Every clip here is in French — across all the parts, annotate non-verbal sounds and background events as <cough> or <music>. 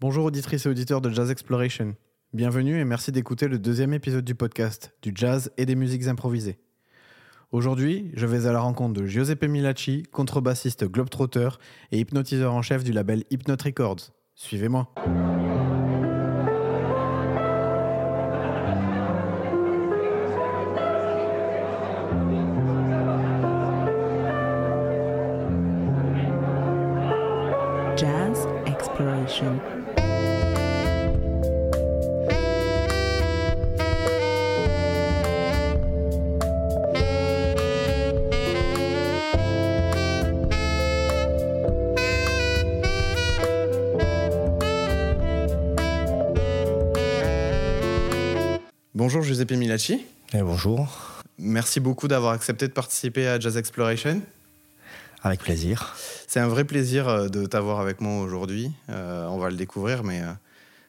Bonjour auditrices et auditeurs de Jazz Exploration. Bienvenue et merci d'écouter le deuxième épisode du podcast, du jazz et des musiques improvisées. Aujourd'hui, je vais à la rencontre de Giuseppe Milacci, contrebassiste globetrotter et hypnotiseur en chef du label Hypnot Records. Suivez-moi. Giuseppe Milacci. Bonjour, Merci beaucoup d'avoir accepté de participer à Jazz Exploration. avec plaisir. C'est un vrai plaisir euh, de t'avoir avec moi aujourd'hui. Euh, on va le découvrir, mais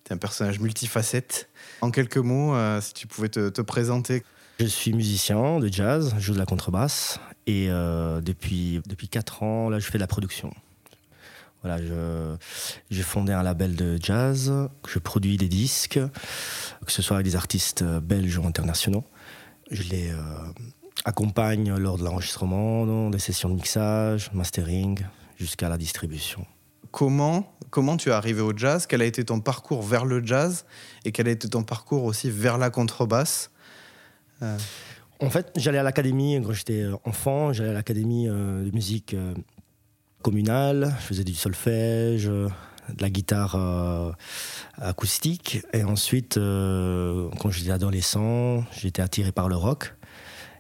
tu es un personnage multifacette. En quelques mots, euh, si tu pouvais te, te présenter. Je suis musicien de jazz, je joue de la contrebasse et euh, depuis, depuis 4 ans, là, je fais de la production. Voilà, j'ai fondé un label de jazz, je produis des disques, que ce soit avec des artistes euh, belges ou internationaux. Je les euh, accompagne lors de l'enregistrement, des sessions de mixage, mastering, jusqu'à la distribution. Comment, comment tu es arrivé au jazz? Quel a été ton parcours vers le jazz? Et quel a été ton parcours aussi vers la contrebasse? En fait, j'allais à l'académie quand j'étais euh, enfant, j'allais à l'académie euh, de musique communale, je faisais du solfège, euh, de la guitare euh, acoustique. Et ensuite, euh, quand j'étais adolescent, j'étais attiré par le rock.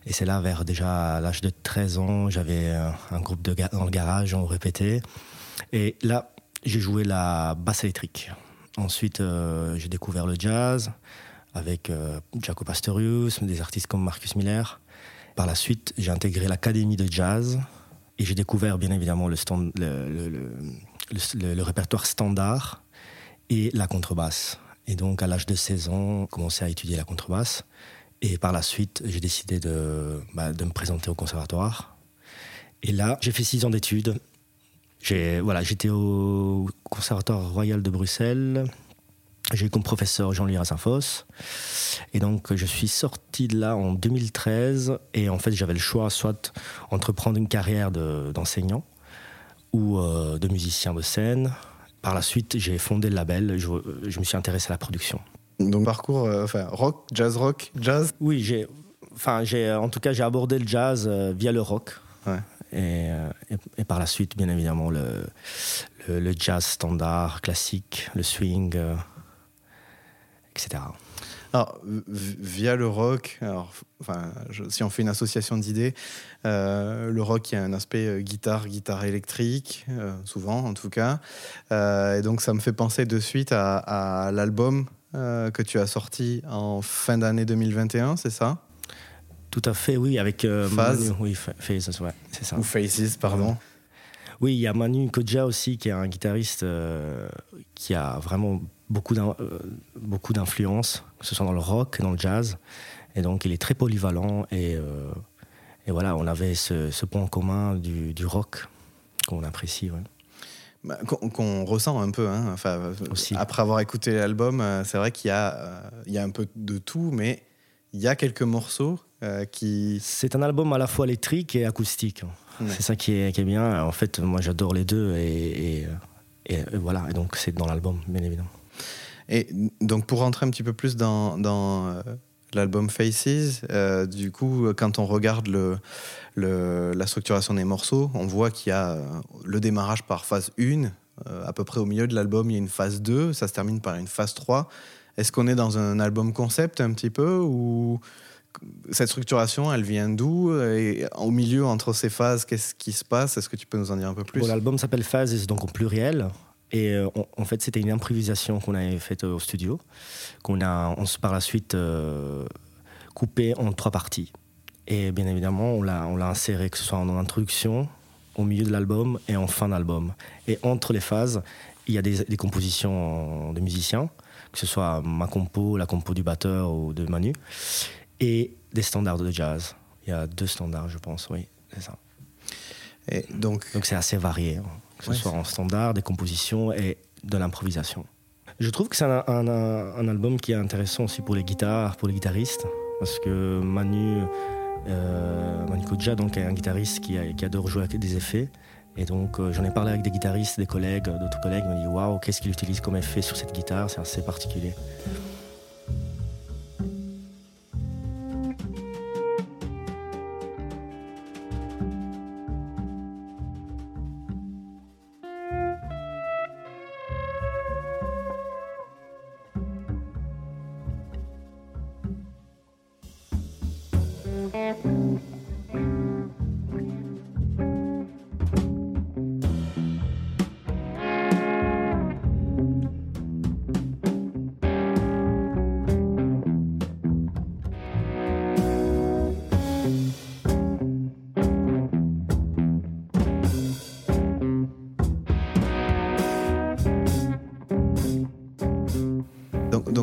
Et c'est là, vers déjà l'âge de 13 ans, j'avais un groupe de dans le garage, on répétait. Et là, j'ai joué la basse électrique. Ensuite, j'ai découvert le jazz avec Jaco Pastorius, des artistes comme Marcus Miller. Par la suite, j'ai intégré l'académie de jazz et j'ai découvert bien évidemment le, répertoire standard et la contrebasse. Et donc, à l'âge de 16 ans, j'ai commencé à étudier la contrebasse. Et par la suite, j'ai décidé de, bah, me présenter au conservatoire. Et là, j'ai fait six ans d'études. Voilà, J'étais au Conservatoire Royal de Bruxelles. J'ai eu comme professeur Jean-Louis Rassinfos. Et donc, je suis sorti de là en 2013. Et en fait, j'avais le choix soit entreprendre une carrière de- d'enseignant ou euh, de musicien de scène. Par la suite, j'ai fondé le label. Je, je me suis intéressé à la production. Donc parcours, euh, enfin rock, jazz rock, jazz? Oui, j'ai, enfin, en tout cas, j'ai abordé le jazz euh, via le rock. Ouais. Et, et- et par la suite, bien évidemment, le, le, le jazz standard, classique, le swing, etc. Alors via le rock, alors, enfin, je- si on fait une association d'idées, euh, le rock il y a un aspect euh, guitare, guitare électrique, euh, souvent en tout cas, et donc ça me fait penser de suite à, à l'album que tu as sorti en fin d'année 2021, c'est ça? Tout à fait, oui, avec Phase. Manu, oui, Phases, ouais, c'est ça. Ou Faces, pardon. Oui, il y a Manu Kodja aussi, qui est un guitariste qui a vraiment beaucoup euh, beaucoup d'influence, que ce soit dans le rock dans le jazz. Et donc, il est très polyvalent. Et, euh, et voilà, on avait ce, ce point en commun du, du rock qu'on apprécie. ouais. Bah, qu'on ressent un peu. hein. Enfin, Aussi. Après avoir écouté l'album, euh, c'est vrai qu'il y, a, euh, il y a un peu de tout, mais il y a quelques morceaux euh, qui. C'est un album à la fois électrique et acoustique. C'est ça qui est, qui est bien. En fait, moi, j'adore les deux. Et, et, et- et voilà, et donc c'est dans l'album, bien évidemment. Et donc, pour rentrer un petit peu plus dans, euh, l'album Faces, euh, du coup, quand on regarde la structuration des morceaux, on voit qu'il y a euh, le démarrage par phase 1. euh, à peu près au milieu de l'album, il y a une phase 2. Ça se termine par une phase 3. Est-ce qu'on est dans un album concept un petit peu ou cette structuration, elle vient d'où? Et au milieu, entre ces phases, qu'est-ce qui se passe? Est-ce que tu peux nous en dire un peu plus? L'album s'appelle Phases, donc au pluriel. Et euh, on- en fait, c'était une improvisation qu'on avait faite au studio, qu'on a on, par la suite euh, coupé en trois parties. Et bien évidemment, on l'a on l'a inséré, que ce soit en introduction, au milieu de l'album et en fin d'album. Et entre les phases, il y a des, des compositions de musiciens, que ce soit ma compo, la compo du batteur ou de Manu, et des standards de jazz. Il y a deux standards, je pense, oui, c'est ça. Et donc, Donc c'est assez varié, hein, que ce Ouais, soit en standard, des compositions et de l'improvisation. Je trouve que c'est un, un- un album qui est intéressant aussi pour les guitares, pour les guitaristes, parce que Manu, euh, Manu donc, est un guitariste qui adore jouer avec des effets. Et donc euh, j'en ai parlé avec des guitaristes, des collègues, d'autres collègues, ils m'ont dit waouh, qu'est-ce qu'il utilise comme effet sur cette guitare, c'est assez particulier.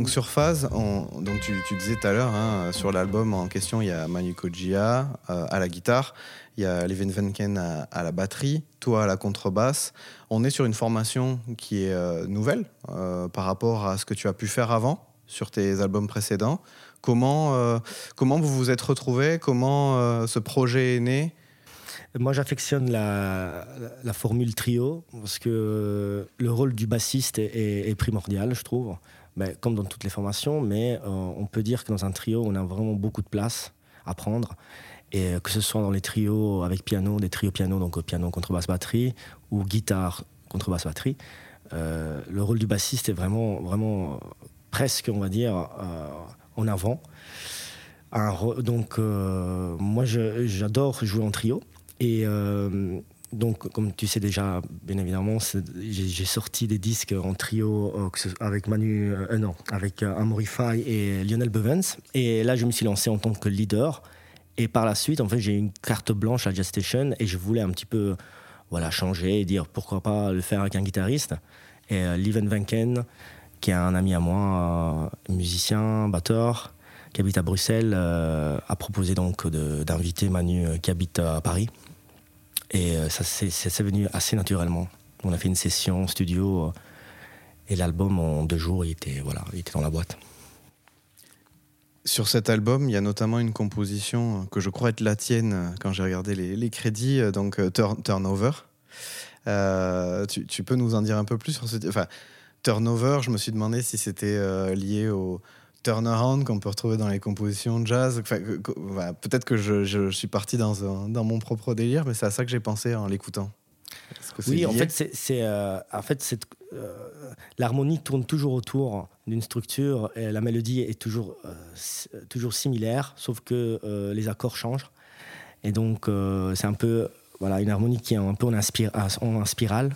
Sur Phase, on- donc tu, disais tout à l'heure, hein, sur l'album en question, il y a Manu Kojia euh, à la guitare, il y a Leven Venken à, la batterie, toi à la contrebasse. On est sur une formation qui est euh, nouvelle euh, par rapport à ce que tu as pu faire avant sur tes albums précédents. Comment, comment vous vous êtes retrouvés? Comment ce projet est né? Moi, j'affectionne la, formule trio parce que le rôle du bassiste est primordial, je trouve, Mais comme dans toutes les formations. Mais euh, on peut dire que dans un trio, on a vraiment beaucoup de place à prendre. Et euh, que ce soit dans les trios avec piano, des trios piano, donc euh, piano, contrebasse, batterie, ou guitare, contrebasse, batterie, le rôle du bassiste est vraiment, vraiment presque, on va dire, en avant. Donc, moi, j'adore jouer en trio. Et donc, comme tu sais déjà, bien évidemment, j'ai sorti des disques en trio euh, avec Manu, euh, non, avec euh, Amorify et Lionel Bevens. Et là, je me suis lancé en tant que leader. Et par la suite, en fait, j'ai une carte blanche à Jazz Station et je voulais un petit peu voilà, changer et dire pourquoi pas le faire avec un guitariste. Et euh, Venken, qui est un ami à moi, euh, musicien, batteur, qui habite à Bruxelles, euh, a proposé donc d'inviter Manu euh, qui habite à Paris. Et euh, ça c'est- venu assez naturellement. On a fait une session studio euh, et l'album en deux jours, il était, voilà, il était dans la boîte. Sur cet album, il y a notamment une composition que je crois être la tienne euh, quand j'ai regardé les, les crédits, euh, donc euh, Turn- Turnover. Euh, tu, peux nous en dire un peu plus sur ce. Enfin, Turnover, je me suis demandé si c'était euh, lié au turnaround qu'on peut retrouver dans les compositions de jazz. Enfin, voilà, Peut-être que je, je suis parti dans, un- dans mon propre délire, mais c'est à ça que j'ai pensé en l'écoutant. Oui, en fait, c'est, euh, en fait, euh, l'harmonie tourne toujours autour d'une structure et la mélodie est toujours, euh, toujours similaire, sauf que les accords changent. Et donc, c'est un peu voilà, une harmonie qui est un peu en, inspir- en spirale.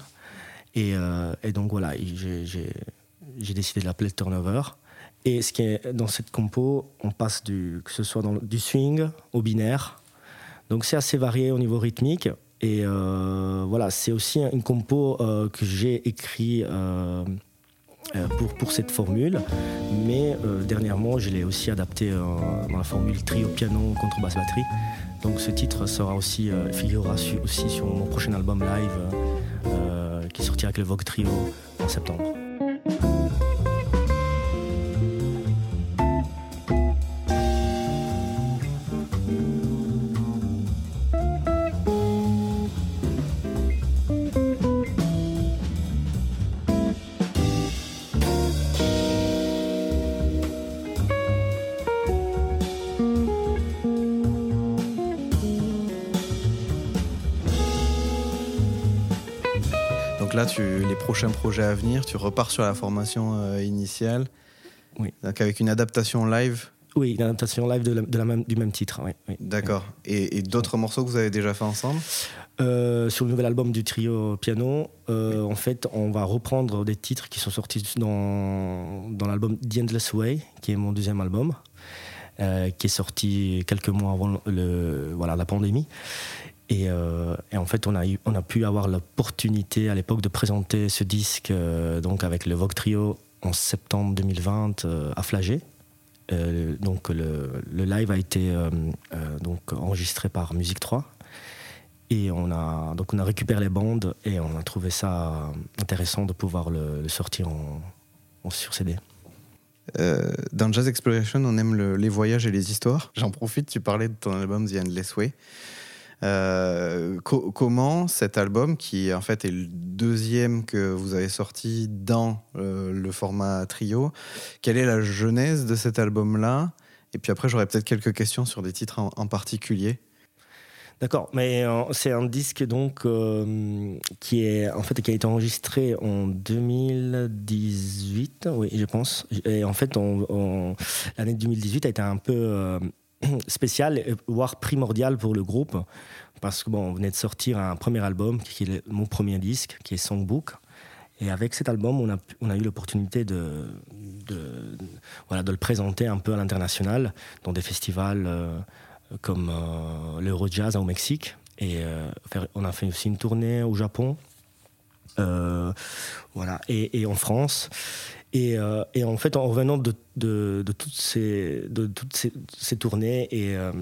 Et, et donc, voilà, j'ai décidé de l'appeler Turnover. Et ce qui est dans cette compo, on passe du, que ce soit du swing au binaire. Donc c'est assez varié au niveau rythmique. Et euh, voilà, c'est aussi une compo euh, que j'ai écrit euh, pour, pour cette formule. Mais dernièrement, je l'ai aussi adapté euh, dans la formule trio piano contrebasse batterie. Donc ce titre aussi, figurera aussi sur mon prochain album live qui sortira avec le Vogue Trio en septembre. Là, tu, les prochains projets à venir, tu repars sur la formation euh, initiale. Oui. Donc avec une adaptation live. Oui, une adaptation live de la- de la même- du même titre. oui, oui. D'accord. Et, et d'autres morceaux que vous avez déjà fait ensemble? Euh, sur le nouvel album du trio piano, euh, en fait, on va reprendre des titres qui sont sortis dans, dans l'album The Endless Way, qui est mon deuxième album, euh, qui est sorti quelques mois avant le, voilà, la pandémie. Et, euh, et en fait, on a, pu avoir l'opportunité à l'époque de présenter ce disque euh, donc avec le Vogue Trio en septembre 2020 euh, à Flagey. Donc le, live a été donc enregistré par Musique 3 et on a, donc on a récupéré les bandes et on a trouvé ça intéressant de pouvoir le, sortir en, sur CD. Dans Jazz Exploration, on aime le- les voyages et les histoires. J'en profite, tu parlais de ton album The Endless Way. Euh, co- comment cet album, qui en fait est le deuxième que vous avez sorti dans euh, le format trio, quelle est la genèse de cet album-là? Et puis après, j'aurais peut-être quelques questions sur des titres en, particulier. D'accord, mais euh, c'est un disque donc qui est en fait qui a été enregistré en 2018, oui, je pense. Et en fait, l'année 2018 a été un peu <clears throat> spéciale, euh, voire primordiale pour le groupe, parce que bon, on venait de sortir un premier album qui est mon premier disque, qui est Songbook. Et avec cet album, on a, on a eu l'opportunité de, voilà, de le présenter un peu à l'international, dans des festivals euh, comme euh, l'Eurojazz au Mexique. Et euh, on a fait aussi une tournée au Japon. Euh, voilà, et en France. Et, euh, et en fait, en revenant de, toutes, ces, tournées, euh,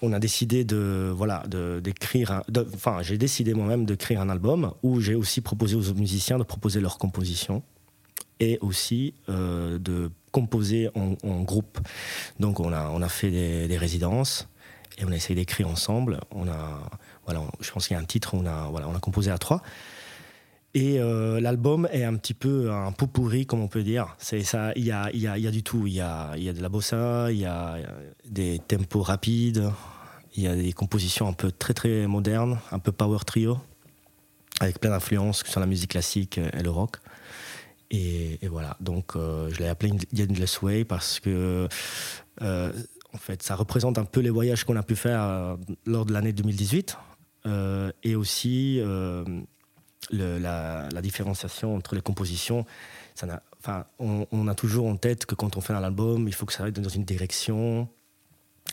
on a décidé de voilà d'écrire. Enfin, j'ai décidé moi-même d'écrire un album où j'ai aussi proposé aux musiciens de proposer leurs compositions et aussi euh, de composer en, en groupe. Donc, on a, on a fait des, des résidences et on a essayé d'écrire ensemble. On a, voilà, je pense qu'il y a un titre, on a, voilà, on a composé à trois. Et euh, l'album est un petit peu un pot pourri, comme on peut dire. Il y a, du tout. Il y a, de la bossa, il y a des tempos rapides, il y a des compositions un peu très très modernes, un peu power trio, avec plein d'influences sur la musique classique et le rock. Et, voilà, donc euh, je l'ai appelé The Endless Way parce que euh, en fait, ça représente un peu les voyages qu'on a pu faire lors de l'année 2018 euh, et aussi la, différenciation entre les compositions. Enfin, on, a toujours en tête que quand on fait un album, il faut que ça aille dans une direction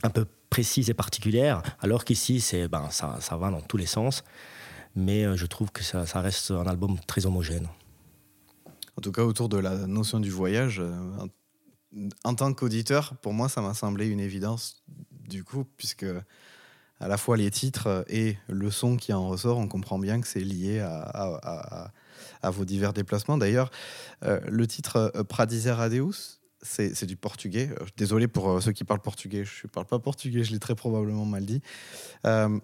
un peu précise et particulière, alors qu'ici, ben, ça, ça va dans tous les sens. Mais euh, je trouve que ça, ça reste un album très homogène. En tout cas, autour de la notion du voyage, euh, en tant qu'auditeur, pour moi, ça m'a semblé une évidence du coup, puisque à la fois les titres et le son qui en ressort, on comprend bien que c'est lié à, à- à- à vos divers déplacements. D'ailleurs, euh, le titre euh, Pradizer Adeus, c'est du portugais. Euh, Désolé pour ceux qui parlent portugais, je ne parle pas portugais, je l'ai très probablement mal dit. Euh,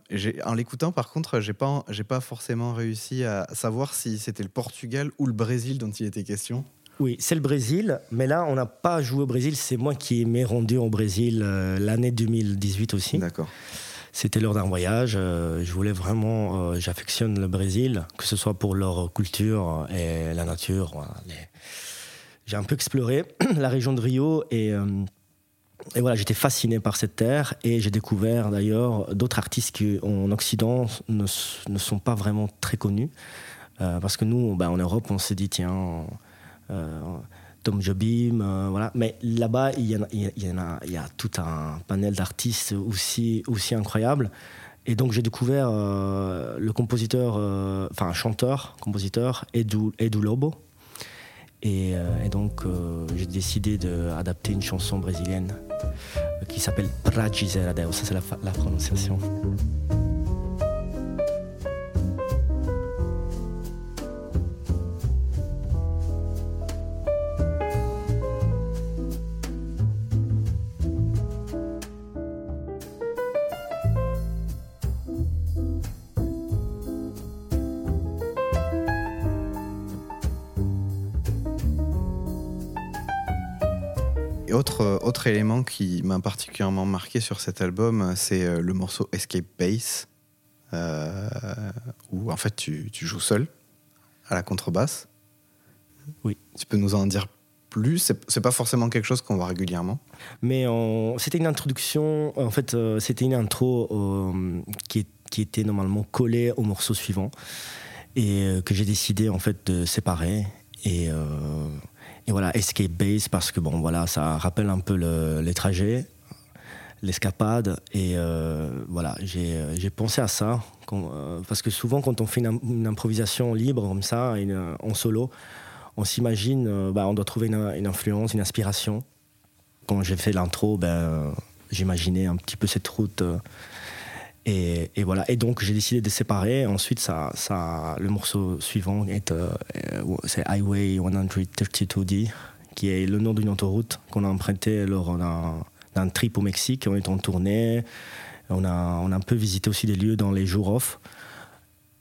en l'écoutant, par contre, pas, j'ai pas forcément réussi à savoir si c'était le Portugal ou le Brésil dont il était question. Oui, c'est le Brésil, mais là, on n'a pas joué au Brésil. C'est moi qui m'ai rendu au Brésil euh, l'année 2018 aussi. D'accord. C'était lors d'un voyage. euh, je voulais vraiment, euh, j'affectionne le Brésil, que ce soit pour leur culture et la nature. J'ai un peu exploré <clears throat> la région de Rio et, euh, et voilà, j'étais fasciné par cette terre et j'ai découvert d'ailleurs d'autres artistes qui en Occident ne, ne sont pas vraiment très connus. Parce que nous, bah, en Europe, on s'est dit, tiens, Tom Jobim, euh, voilà. Mais là-bas, il y, a- tout un panel d'artistes aussi, aussi incroyable. Et donc, j'ai découvert euh, le compositeur, euh, enfin, un chanteur, compositeur, Edu, Edu Lobo. Et, donc, j'ai décidé d'adapter une chanson brésilienne qui s'appelle Pragizer Deus. Ça, c'est la prononciation. Autre, élément qui m'a particulièrement marqué sur cet album, c'est euh, le morceau Escape Bass, euh, où en fait tu, tu joues seul à la contrebasse. Oui. Tu peux nous en dire plus? C'est pas forcément quelque chose qu'on voit régulièrement. Mais c'était une introduction, en fait, euh, c'était une intro euh, qui, était normalement collée au morceau suivant et que j'ai décidé en fait de séparer. Et, euh, et voilà, Escape Base, parce que bon, voilà, ça rappelle un peu le- les trajets, l'escapade. Et euh, voilà, j'ai euh, j'ai pensé à ça. euh, parce que souvent, quand on fait une, im- une improvisation libre comme ça, une- en solo, on s'imagine, bah, on doit trouver une, une influence, une inspiration quand j'ai fait l'intro, ben, j'imaginais un petit peu cette route. Et, voilà. Et donc j'ai décidé de séparer. Ensuite, ça, ça, le morceau suivant est euh, euh, c'est Highway 132D, qui est le nom d'une autoroute qu'on a emprunté lors d'un trip au Mexique. On est en tournée. On a, on a un peu visité aussi des lieux dans les jours off.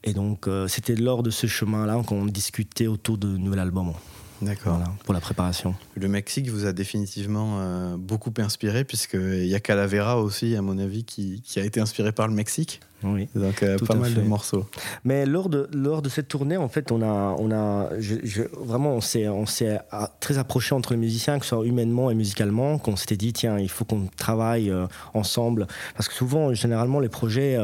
Et donc, euh, c'était lors de ce chemin-là qu'on discutait autour de nouvel album. D'accord. Voilà, pour la préparation. Le Mexique vous a définitivement euh, beaucoup inspiré, puisqu'il y a Calavera aussi, à mon avis, qui, qui a été inspiré par le Mexique. Oui. Donc, euh, pas mal de morceaux. Mais lors de, lors de cette tournée, en fait, on a, on a je- je- vraiment, on s'est, on s'est ah, très approché entre les musiciens, que ce soit humainement et musicalement, qu'on s'était dit, tiens, il faut qu'on travaille euh, ensemble. Parce que souvent, généralement, les projets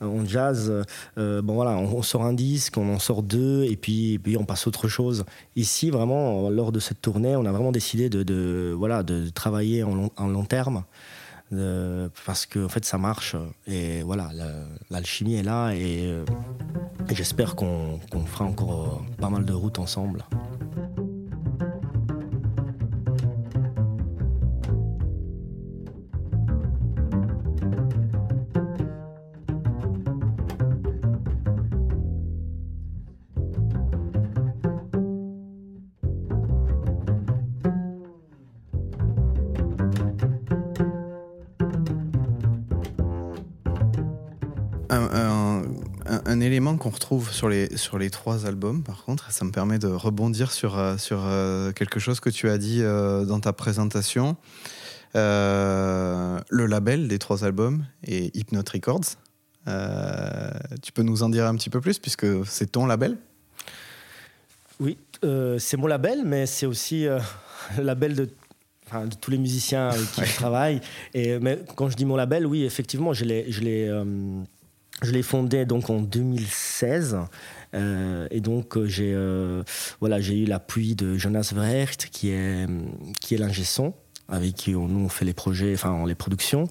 en jazz, bon voilà, on, on sort un disque, on en sort deux, et puis, et puis on passe à autre chose. Ici, vraiment, lors de cette tournée, on a vraiment décidé de, travailler en long, terme. Euh, parce que fait ça marche et voilà la- l'alchimie est là et, euh, j'espère qu'on qu'on fera encore euh, pas mal de routes ensemble. Un, un- un- un élément qu'on retrouve sur les, sur les trois albums, par contre, ça me permet de rebondir sur, euh, sur euh, quelque chose que tu as dit euh, dans ta présentation. Euh, le label des trois albums est Hypnote Records. Euh, tu peux nous en dire un petit peu plus, puisque c'est ton label? Oui, euh, c'est mon label, mais c'est aussi <laughs> le label de, enfin, de tous les musiciens avec qui je travaille. Et, mais quand je dis mon label, oui, effectivement, je l'ai, je l'ai, euh, je l'ai fondé donc en 2016. Euh, et donc euh, j'ai, euh, voilà, j'ai eu l'appui de Jonas Verheert, qui est, qui est l'ingé son, avec qui nous on fait les projets, enfin les productions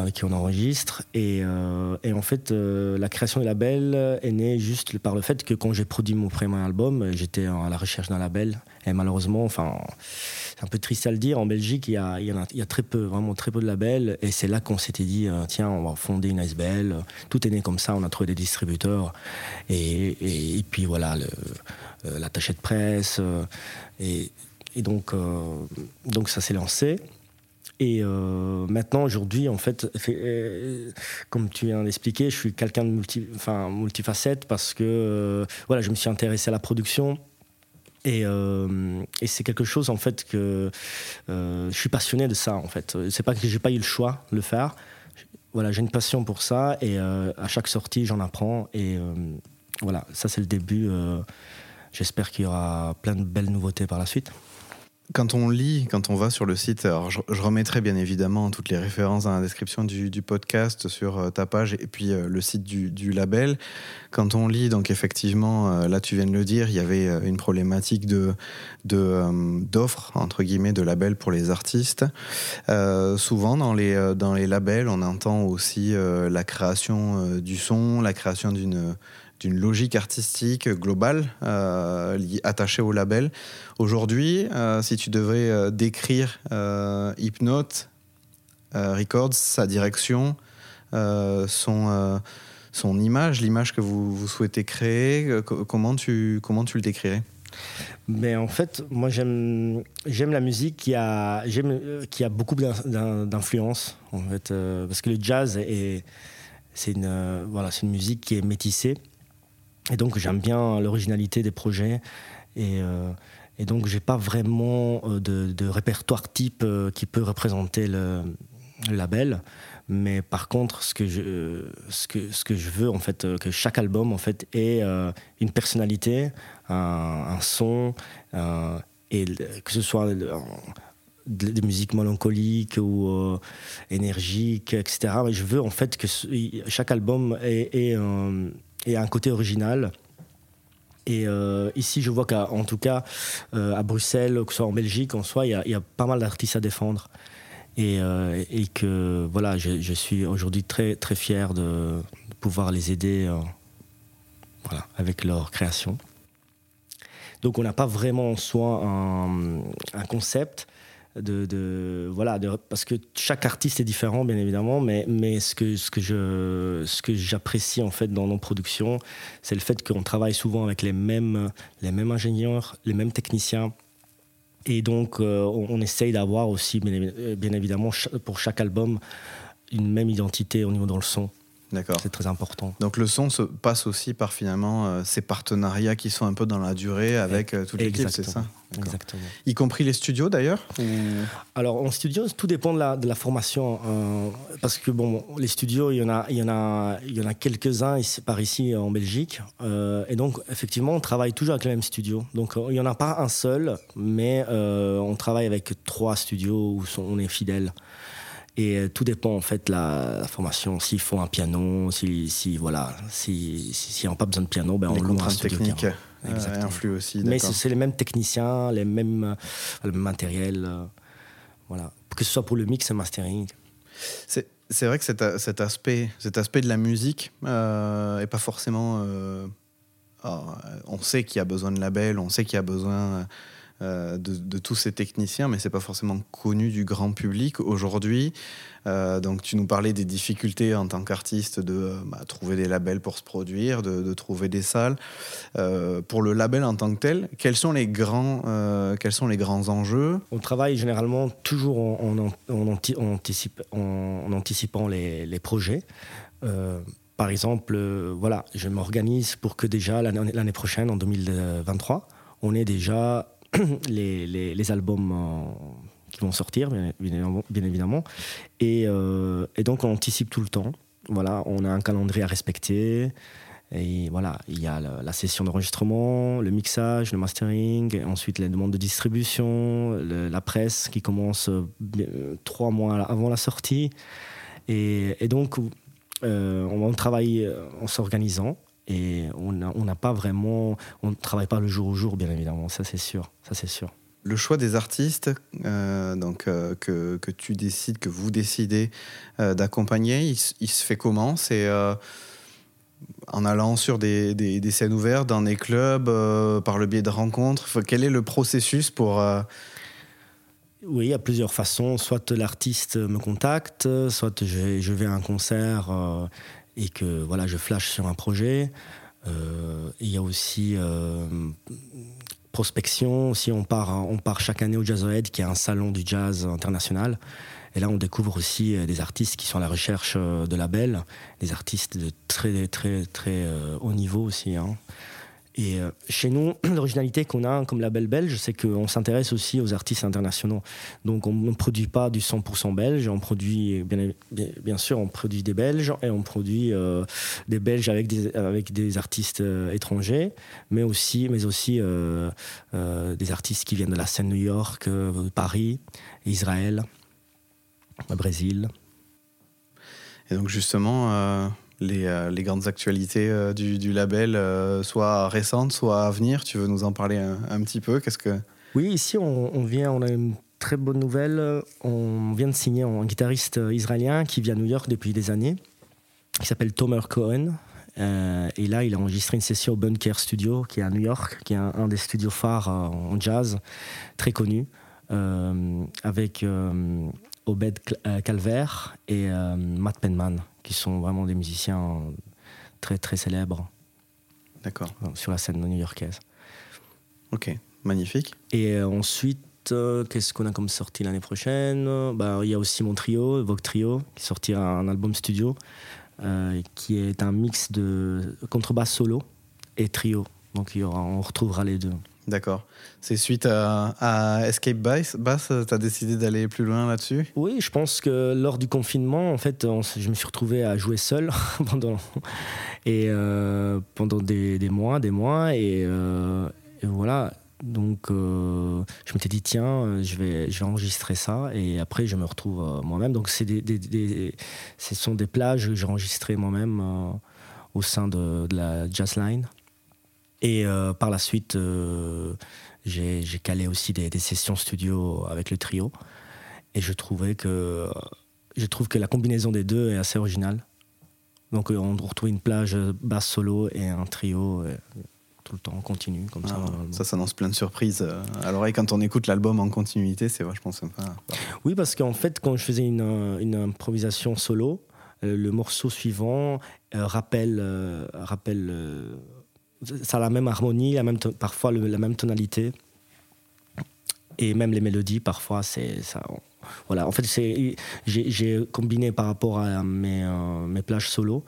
avec qui on enregistre. Et, euh, en fait, euh, la création du label est née juste par le fait que quand j'ai produit mon premier album, j'étais à la recherche d'un label. Et malheureusement, enfin, c'est un peu triste à le dire, en Belgique, il y a, très peu, vraiment très peu de labels. Et c'est là qu'on s'était dit, euh, tiens, on va fonder une ASBL. Tout est né comme ça, on a trouvé des distributeurs. Et, puis voilà, euh, l'attaché de presse. euh, et, donc, euh, donc ça s'est lancé. Et euh, maintenant, aujourd'hui, en fait, euh, comme tu viens d'expliquer, je suis quelqu'un de multi, enfin, multifacette parce que euh, voilà, je me suis intéressé à la production. Et, et c'est quelque chose en fait que je suis passionné de ça en fait. C'est pas que j'ai pas eu le choix de le faire. Voilà, j'ai une passion pour ça et à chaque sortie j'en apprends et voilà, ça c'est le début. J'espère qu'il y aura plein de belles nouveautés par la suite. Quand on lit, quand on va sur le site, alors je, remettrai bien évidemment toutes les références dans la description du, podcast sur euh, ta page et puis euh, le site du, label. Quand on lit, donc effectivement, euh, là tu viens de le dire, il y avait une problématique de d'offres entre guillemets de labels pour les artistes. Souvent dans les dans les labels, on entend aussi la création du son, la création d'une d'une logique artistique globale euh, attachée au label. Aujourd'hui, euh, si tu devais euh, décrire Hypnote Records, sa direction, son, son image, l'image que vous, souhaitez créer, co- comment, tu, comment tu le décrirais? Mais en fait, moi j'aime la musique qui a qui a beaucoup d'in- d'in- d'influence en fait parce que le jazz est c'est une voilà c'est une musique qui est métissée et donc j'aime bien l'originalité des projets et euh, et donc j'ai pas vraiment euh, de, répertoire type euh, qui peut représenter le, label mais par contre ce que je ce que ce que je veux en fait euh, que chaque album en fait ait euh, une personnalité un, son, euh, et que ce soit des musiques mélancoliques ou euh, énergiques, etc. Mais je veux en fait que chaque album ait, ait un, ait un côté original. Et euh, ici, je vois qu'en tout cas, euh, à Bruxelles, que ce soit en Belgique, en soi, il y a, pas mal d'artistes à défendre. Et, euh, et que voilà, je, suis aujourd'hui très, très fier de, pouvoir les aider voilà, avec leur création. Donc on n'a pas vraiment en soi un concept. De, voilà, parce que chaque artiste est différent, bien évidemment, mais, mais ce que, ce que je, ce que j'apprécie en fait dans nos productions, c'est le fait qu'on travaille souvent avec les mêmes, les mêmes ingénieurs, les mêmes techniciens. Et donc, euh, on, essaye d'avoir aussi, bien, évi- bien évidemment, pour chaque album, une même identité au niveau dans le son. D'accord. C'est très important. Donc le son se passe aussi par finalement euh, ces partenariats qui sont un peu dans la durée avec euh, toute l'équipe, c'est ça? Exactement. Y compris les studios d'ailleurs ou- Alors en studio, tout dépend de la, de la formation. euh, parce que bon, les studios, il y en a, il y en a, il y en a quelques-uns par ici en Belgique. euh, et donc effectivement, on travaille toujours avec le même studio. Donc euh, il n'y en a pas un seul, mais on travaille avec trois studios où on est fidèle. Et euh, tout dépend en fait de la, la formation. S'il faut un piano, si, si voilà, si si- pas besoin de piano, ben on les loue un studio techniques euh, influent aussi Mais c'est les mêmes techniciens, les mêmes, euh, le même matériel. euh, voilà. Que ce soit pour le mix et mastering. C'est c'est vrai que cet, aspect, cet aspect de la musique euh, est pas forcément. euh, ah, on sait qu'il y a besoin de labels, on sait qu'il y a besoin de, de tous ces techniciens, mais c'est pas forcément connu du grand public aujourd'hui. Euh, donc, tu nous parlais des difficultés en tant qu'artiste de euh, bah, trouver des labels pour se produire, de, trouver des salles. Euh, pour le label en tant que tel, quels sont les grands, euh, quels sont les grands enjeux? On travaille généralement toujours en, anticipant les, projets. Euh, par exemple, euh, voilà, je m'organise pour que déjà l'année prochaine, en 2023, on ait déjà <coughs> les, les- albums euh, qui vont sortir, bien, évidemment-. Et, euh, et donc, on anticipe tout le temps. Voilà, on a un calendrier à respecter. Et voilà, il y a la, session d'enregistrement, le mixage, le mastering, ensuite les demandes de distribution, la presse qui commence euh, trois mois avant la sortie. Et, et donc, euh, on travaille en s'organisant et on n'a pas vraiment, on ne travaille pas le jour au jour, bien évidemment, ça c'est sûr, ça c'est sûr. le choix des artistes euh, donc, euh, que, que tu décides, que vous décidez euh, d'accompagner, il, se fait comment? C'est en allant sur des, des- des scènes ouvertes, dans des clubs, par le biais de rencontres? Enfin, Quel est le processus pour... Oui, il y a plusieurs façons. Soit l'artiste me contacte, soit je vais, je vais à un concert euh, et que voilà, je flash sur un projet. Euh, il y a aussi euh, prospection. Aussi, on part, on part chaque année au Jazzohead, qui est un salon du jazz international. Et là, on découvre aussi euh, des artistes qui sont à la recherche de labels, des artistes de très, très, très haut niveau aussi. hein. Et euh, chez nous, <clears throat> l'originalité qu'on a comme label belge, c'est qu'on s'intéresse aussi aux artistes internationaux. Donc on ne produit pas du 100% belge, on produit, bien, sûr, on produit des Belges et on produit euh, des Belges avec des, artistes euh, étrangers, mais aussi, mais aussi des artistes qui viennent de la scène New York, Paris, Israël, Brésil. Et donc justement, les, euh, les grandes actualités euh, du, label, euh, soit récentes, soit à venir, tu veux nous en parler un, petit peu? Qu'est-ce que... Oui, ici, on, vient, on a une très bonne nouvelle. On vient de signer un guitariste israélien qui vit à New York depuis des années, qui s'appelle Tomer Cohen. Et là, il a enregistré une session au Bunker Studio, qui est à New York, qui est un, des studios phares en jazz, très connu, avec Obed Calvert et Matt Penman, qui sont vraiment des musiciens très, très célèbres D'accord, sur la scène new-yorkaise. ok, magnifique. Et ensuite, euh, qu'est-ce qu'on a comme sortie l'année prochaine? Bah, Il y a aussi mon trio, Vogue Trio, qui sortira un album studio, euh, qui est un mix de contrebasse solo et trio. Donc y aura, on retrouvera les deux. D'accord. C'est suite à, Escape Bass, tu as décidé d'aller plus loin là-dessus? Oui, je pense que lors du confinement, en fait, je me suis retrouvé à jouer seul <laughs> pendant, et, euh, pendant des, mois, des mois. Et, euh, voilà. Donc, euh, je m'étais dit, tiens, je vais, je vais enregistrer ça. Et après, je me retrouve moi-même. Donc, c'est des, ce sont des plages que j'ai enregistrées moi-même au sein de, de la Jazzline. Et euh, par la suite, euh, j'ai calé aussi des, des sessions studio avec le trio. Et je trouvais que je trouve que la combinaison des deux est assez originale. Donc euh, on retrouve une plage basse solo et un trio. et tout le temps, comme ça. Ah, euh, ça s'annonce plein de surprises à l'oreille quand on écoute l'album en continuité, c'est vachement sympa. Oui, parce qu'en fait, quand je faisais une, une improvisation solo, le morceau suivant rappelle, rappelle ça a la même harmonie, la même parfois le- la même tonalité. Et même les mélodies, parfois, c'est ça. Voilà, en fait, j'ai, combiné par rapport à mes, euh, mes plages solo,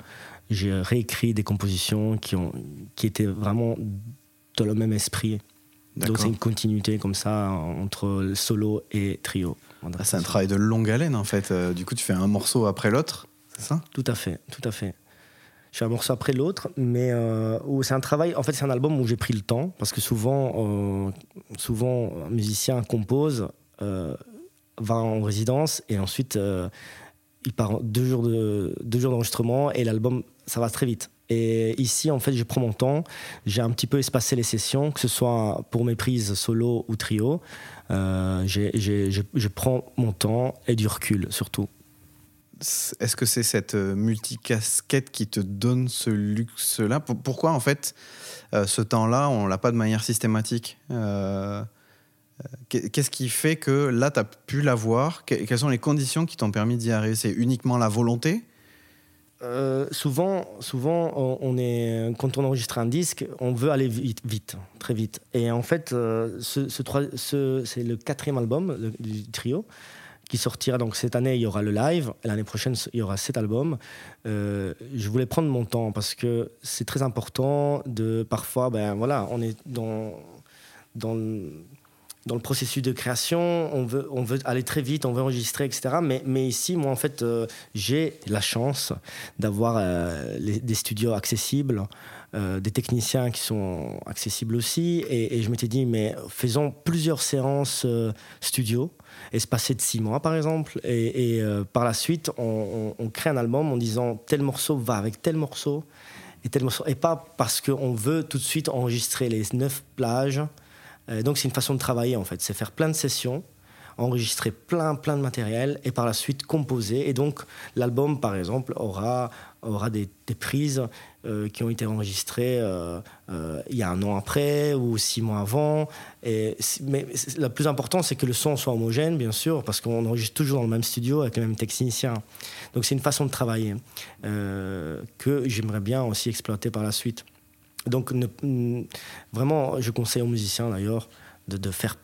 j'ai réécrit des compositions qui, ont, qui étaient vraiment dans le même esprit. Donc c'est une continuité comme ça entre le solo et trio. Ah, c'est un travail de longue haleine en fait. Euh, du coup, tu fais un morceau après l'autre, c'est ça? Tout à fait, tout à fait. Je fais un morceau après l'autre, mais euh, c'est un travail. En fait, c'est un album où j'ai pris le temps parce que souvent, euh, souvent, un musicien compose, euh, va en résidence et ensuite euh, il part deux jours de deux jours d'enregistrement et l'album, ça va très vite. Et ici, en fait, je prends mon temps. J'ai un petit peu espacé les sessions, que ce soit pour mes prises solo ou trio. Je prends mon temps et du recul surtout. Est-ce que c'est cette euh, multicasquette qui te donne ce luxe-là? Pour- Pourquoi en fait euh, ce temps-là, on l'a pas de manière systématique Euh, qu'est- Qu'est-ce qui fait que là, tu as pu l'avoir? Que- Quelles sont les conditions qui t'ont permis d'y arriver? C'est uniquement la volonté? Souvent, souvent on est, quand on enregistre un disque, on veut aller vite, vite très vite. Et en fait, euh, ce, ce c'est le quatrième album du trio qui sortira. Donc cette année, il y aura le live. L'année prochaine, il y aura cet album. Euh, je voulais prendre mon temps parce que c'est très important de parfois, ben voilà, on est dans dans le- dans le processus de création, on veut, on veut aller très vite, on veut enregistrer, etc. Mais, mais ici, moi, en fait, euh, j'ai la chance d'avoir euh, des studios accessibles, euh, des techniciens qui sont accessibles aussi. Et, je m'étais dit, mais faisons plusieurs séances euh, studio, espacées de six mois, par exemple. Et, euh, par la suite, on crée un album en disant tel morceau va avec tel morceau. Et, tel morceau, et pas parce qu'on veut tout de suite enregistrer les neuf plages. Euh, donc c'est une façon de travailler en fait, c'est faire plein de sessions, enregistrer plein plein de matériel et par la suite composer. Et donc l'album par exemple aura, aura des, des prises euh, qui ont été enregistrées euh, euh, il y a un an après ou six mois avant. Mais le plus important c'est que le son soit homogène bien sûr parce qu'on enregistre toujours dans le même studio avec le même technicien. Donc c'est une façon de travailler euh, que j'aimerais bien aussi exploiter par la suite. Donc, mm, vraiment, je conseille aux musiciens d'ailleurs de, faire,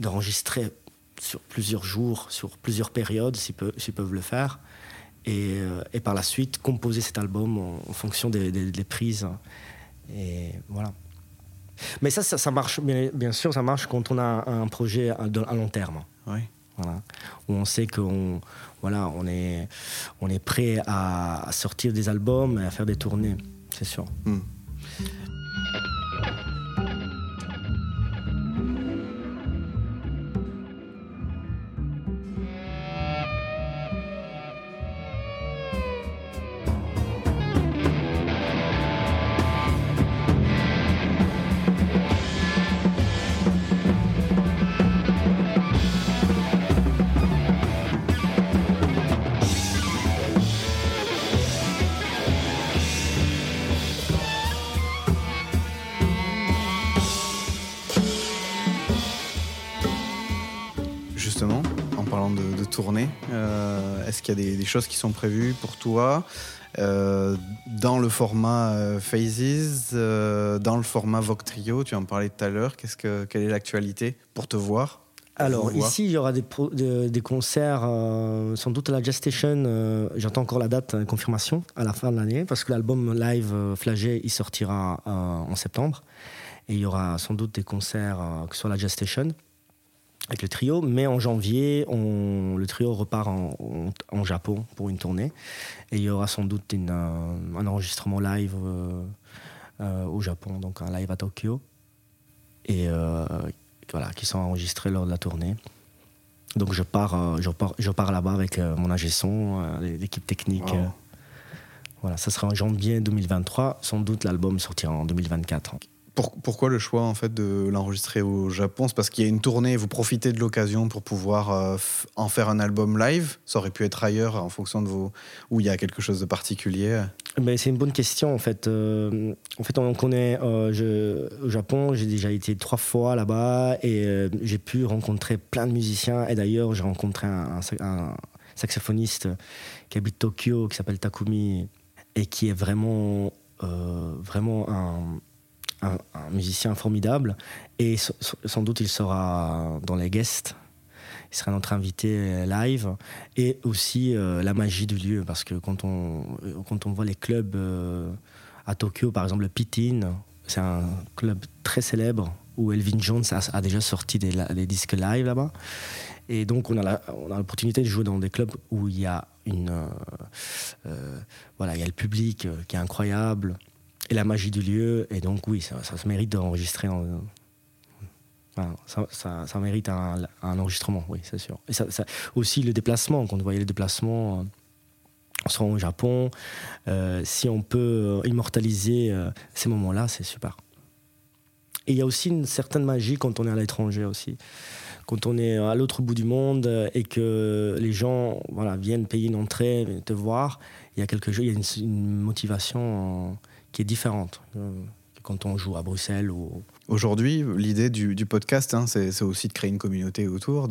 d'enregistrer sur plusieurs jours, sur plusieurs périodes, s'ils peuvent le faire, et, euh, et par la suite composer cet album en, en fonction des, des- des prises. Et voilà. Mais ça, ça, ça marche, bien, bien sûr, ça marche quand on a un projet à, à long terme. Oui. Voilà. Où on sait qu'on voilà, on est, on est prêt à, à sortir des albums et à faire des tournées, c'est sûr. Hmm. Tournée, euh, est-ce qu'il y a des, des choses qui sont prévues pour toi euh, dans le format euh, Phases, dans le format Vogue Trio Tu en parlais tout à l'heure. Qu'est-ce que, quelle est l'actualité pour te voir Alors, ici, il y aura des, pro- de- des concerts, euh, sans doute à la Jazz Station. euh, J'attends encore la date, euh, confirmation, à la fin de l'année, parce que l'album live Flagey, il sortira en septembre. Et il y aura sans doute des concerts euh, sur la Jazz Station avec le trio. Mais en janvier, on- le trio repart en, en- en Japon pour une tournée. Et il y aura sans doute une, un enregistrement live euh, euh, au Japon, donc un live à Tokyo. Et euh, voilà, qui sont enregistrés lors de la tournée. Donc je pars, je pars, je pars là-bas avec mon ingé son, l'équipe technique. Wow. voilà, ça sera en janvier 2023. Sans doute l'album sortira en 2024. Pour- pourquoi le choix en fait de l'enregistrer au Japon? C'est parce qu'il y a une tournée, vous profitez de l'occasion pour pouvoir euh, en faire un album live? Ça aurait pu être ailleurs en fonction de vos où il y a quelque chose de particulier? Ben, c'est une bonne question en fait. Euh, en fait, on connaît euh, au Japon, j'ai déjà été trois fois là-bas et j'ai pu rencontrer plein de musiciens. Et d'ailleurs, j'ai rencontré un, un sa- un saxophoniste qui habite Tokyo, qui s'appelle Takumi et qui est vraiment, vraiment un, un- musicien formidable. Et sans doute, il sera dans les guests. Il sera notre invité euh, live et aussi euh, la magie du lieu parce que quand on, euh, quand on voit les clubs à Tokyo, par exemple le Pitin, c'est un club très célèbre où Elvin Jones a, déjà sorti des, des disques live là-bas. Et donc on a l'opportunité de jouer dans des clubs où il y a une voilà il y a le public qui est incroyable et la magie du lieu et donc oui ça, se mérite d'enregistrer ça, mérite un, enregistrement, oui, c'est sûr. Et aussi le déplacement, quand vous voyez les déplacements, euh, on se rend au Japon, euh, si on peut euh, immortaliser euh, ces moments-là, c'est super. Et il y a aussi une certaine magie quand on est à l'étranger aussi. Quand on est à l'autre bout du monde euh, et que les gens voilà, viennent payer une entrée, te voir, il y a quelque chose, il y a une, motivation euh, qui est différente quand on joue à Bruxelles ou, Aujourd'hui, l'idée du, podcast, hein, c'est aussi de créer une communauté autour,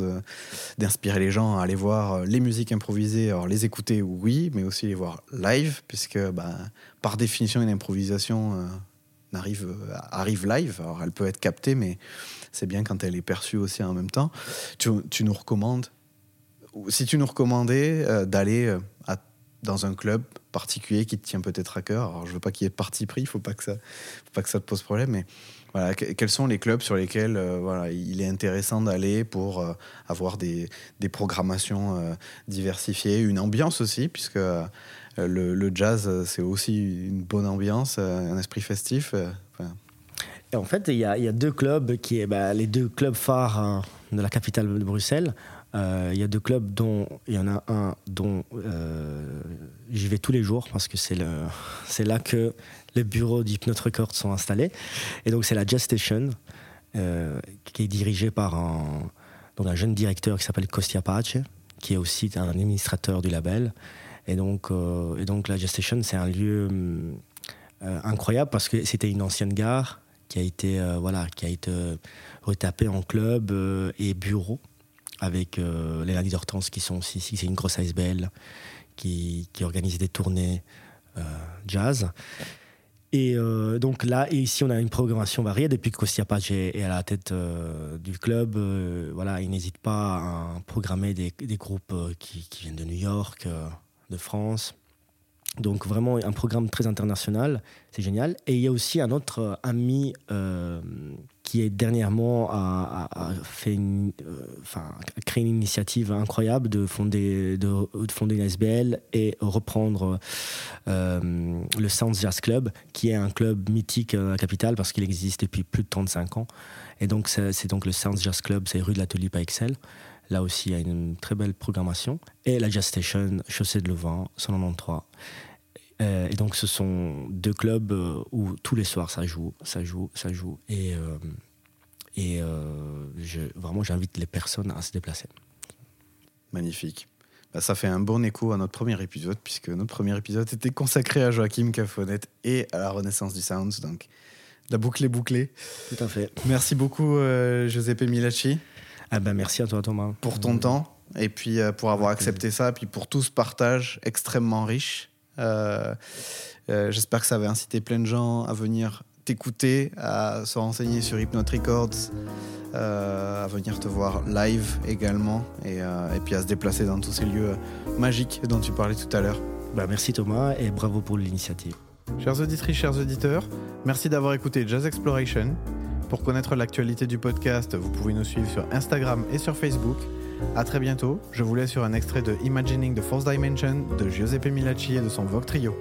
d'inspirer les gens à aller voir euh, les musiques improvisées, alors les écouter, oui, mais aussi les voir live, puisque bah, par définition, une improvisation euh, n'arrive, euh, arrive live. Alors elle peut être captée, mais c'est bien quand elle est perçue aussi en même temps. Tu, nous recommandes, si tu nous recommandais d'aller euh, dans un club particulier qui te tient peut-être à cœur, alors je veux pas qu'il y ait parti pris, il faut pas que ça, faut pas que ça te pose problème, mais voilà, que- quels sont les clubs sur lesquels euh, voilà, il est intéressant d'aller pour euh, avoir des, des programmations euh, diversifiées, une ambiance aussi, puisque le, jazz, c'est aussi une bonne ambiance, un esprit festif. Et en fait, il y, y a deux clubs qui bah, les deux clubs phares hein, de la capitale de Bruxelles. Euh, il y a deux clubs dont il y en a un dont euh, j'y vais tous les jours parce que c'est le <laughs> c'est là que les bureaux d'Hypnote Records sont installés. Et donc c'est la Jazz Station euh, qui est dirigée par un, donc un jeune directeur qui s'appelle Kostia Pace, qui est aussi un administrateur du label. Et donc, et donc la Jazz Station, c'est un lieu incroyable parce que c'était une ancienne gare qui a été, voilà, qui a été retapée en club et bureau avec euh, les Ladies d'Hortense qui sont aussi ici. C'est une grosse ASBL qui, qui organise des tournées euh, jazz. Et euh, donc là, et ici, on a une programmation variée. Depuis que Kostia Pace est à la tête du club, voilà, il n'hésite pas à programmer des, groupes qui, viennent de New York, de France. Donc vraiment un programme très international, c'est génial. Et il y a aussi un autre ami qui est dernièrement euh, a créé une initiative incroyable de fonder, de, de fonder une SBL et reprendre euh, le Sounds Jazz Club, qui est un club mythique à la capitale parce qu'il existe depuis plus de 35 ans. Et donc c'est donc le Sounds Jazz Club, c'est rue de la Tulipe à Excel. Là aussi, il y a une très belle programmation. Et la Jazz Station, Chaussée de Louvain, 193. Euh, et donc, ce sont deux clubs euh, où tous les soirs ça joue, ça joue, ça joue. Et, euh, et euh, je, vraiment, j'invite les personnes à se déplacer. magnifique. Bah, ça fait un bon écho à notre premier épisode, puisque notre premier épisode était consacré à Joachim Cafonette et à la renaissance du Sounds. Donc, la boucle est bouclée. Tout à fait. Merci beaucoup, Giuseppe Milacci. Ah ben, merci à toi, Thomas. pour ton temps et puis pour avoir accepté ça, puis pour tout ce partage extrêmement riche. Euh, euh, J'espère que ça va inciter plein de gens à venir t'écouter, à se renseigner sur Hypnote Records, euh, à venir te voir live également, et, euh, et puis à se déplacer dans tous ces lieux magiques dont tu parlais tout à l'heure. Ben, merci Thomas et bravo pour l'initiative. Chers auditrices, chers auditeurs, merci d'avoir écouté Jazz Exploration. Pour connaître l'actualité du podcast, vous pouvez nous suivre sur Instagram et sur Facebook. À très bientôt. Je vous laisse sur un extrait de Imagining the Fourth Dimension de Giuseppe Milacci et de son Vogue Trio.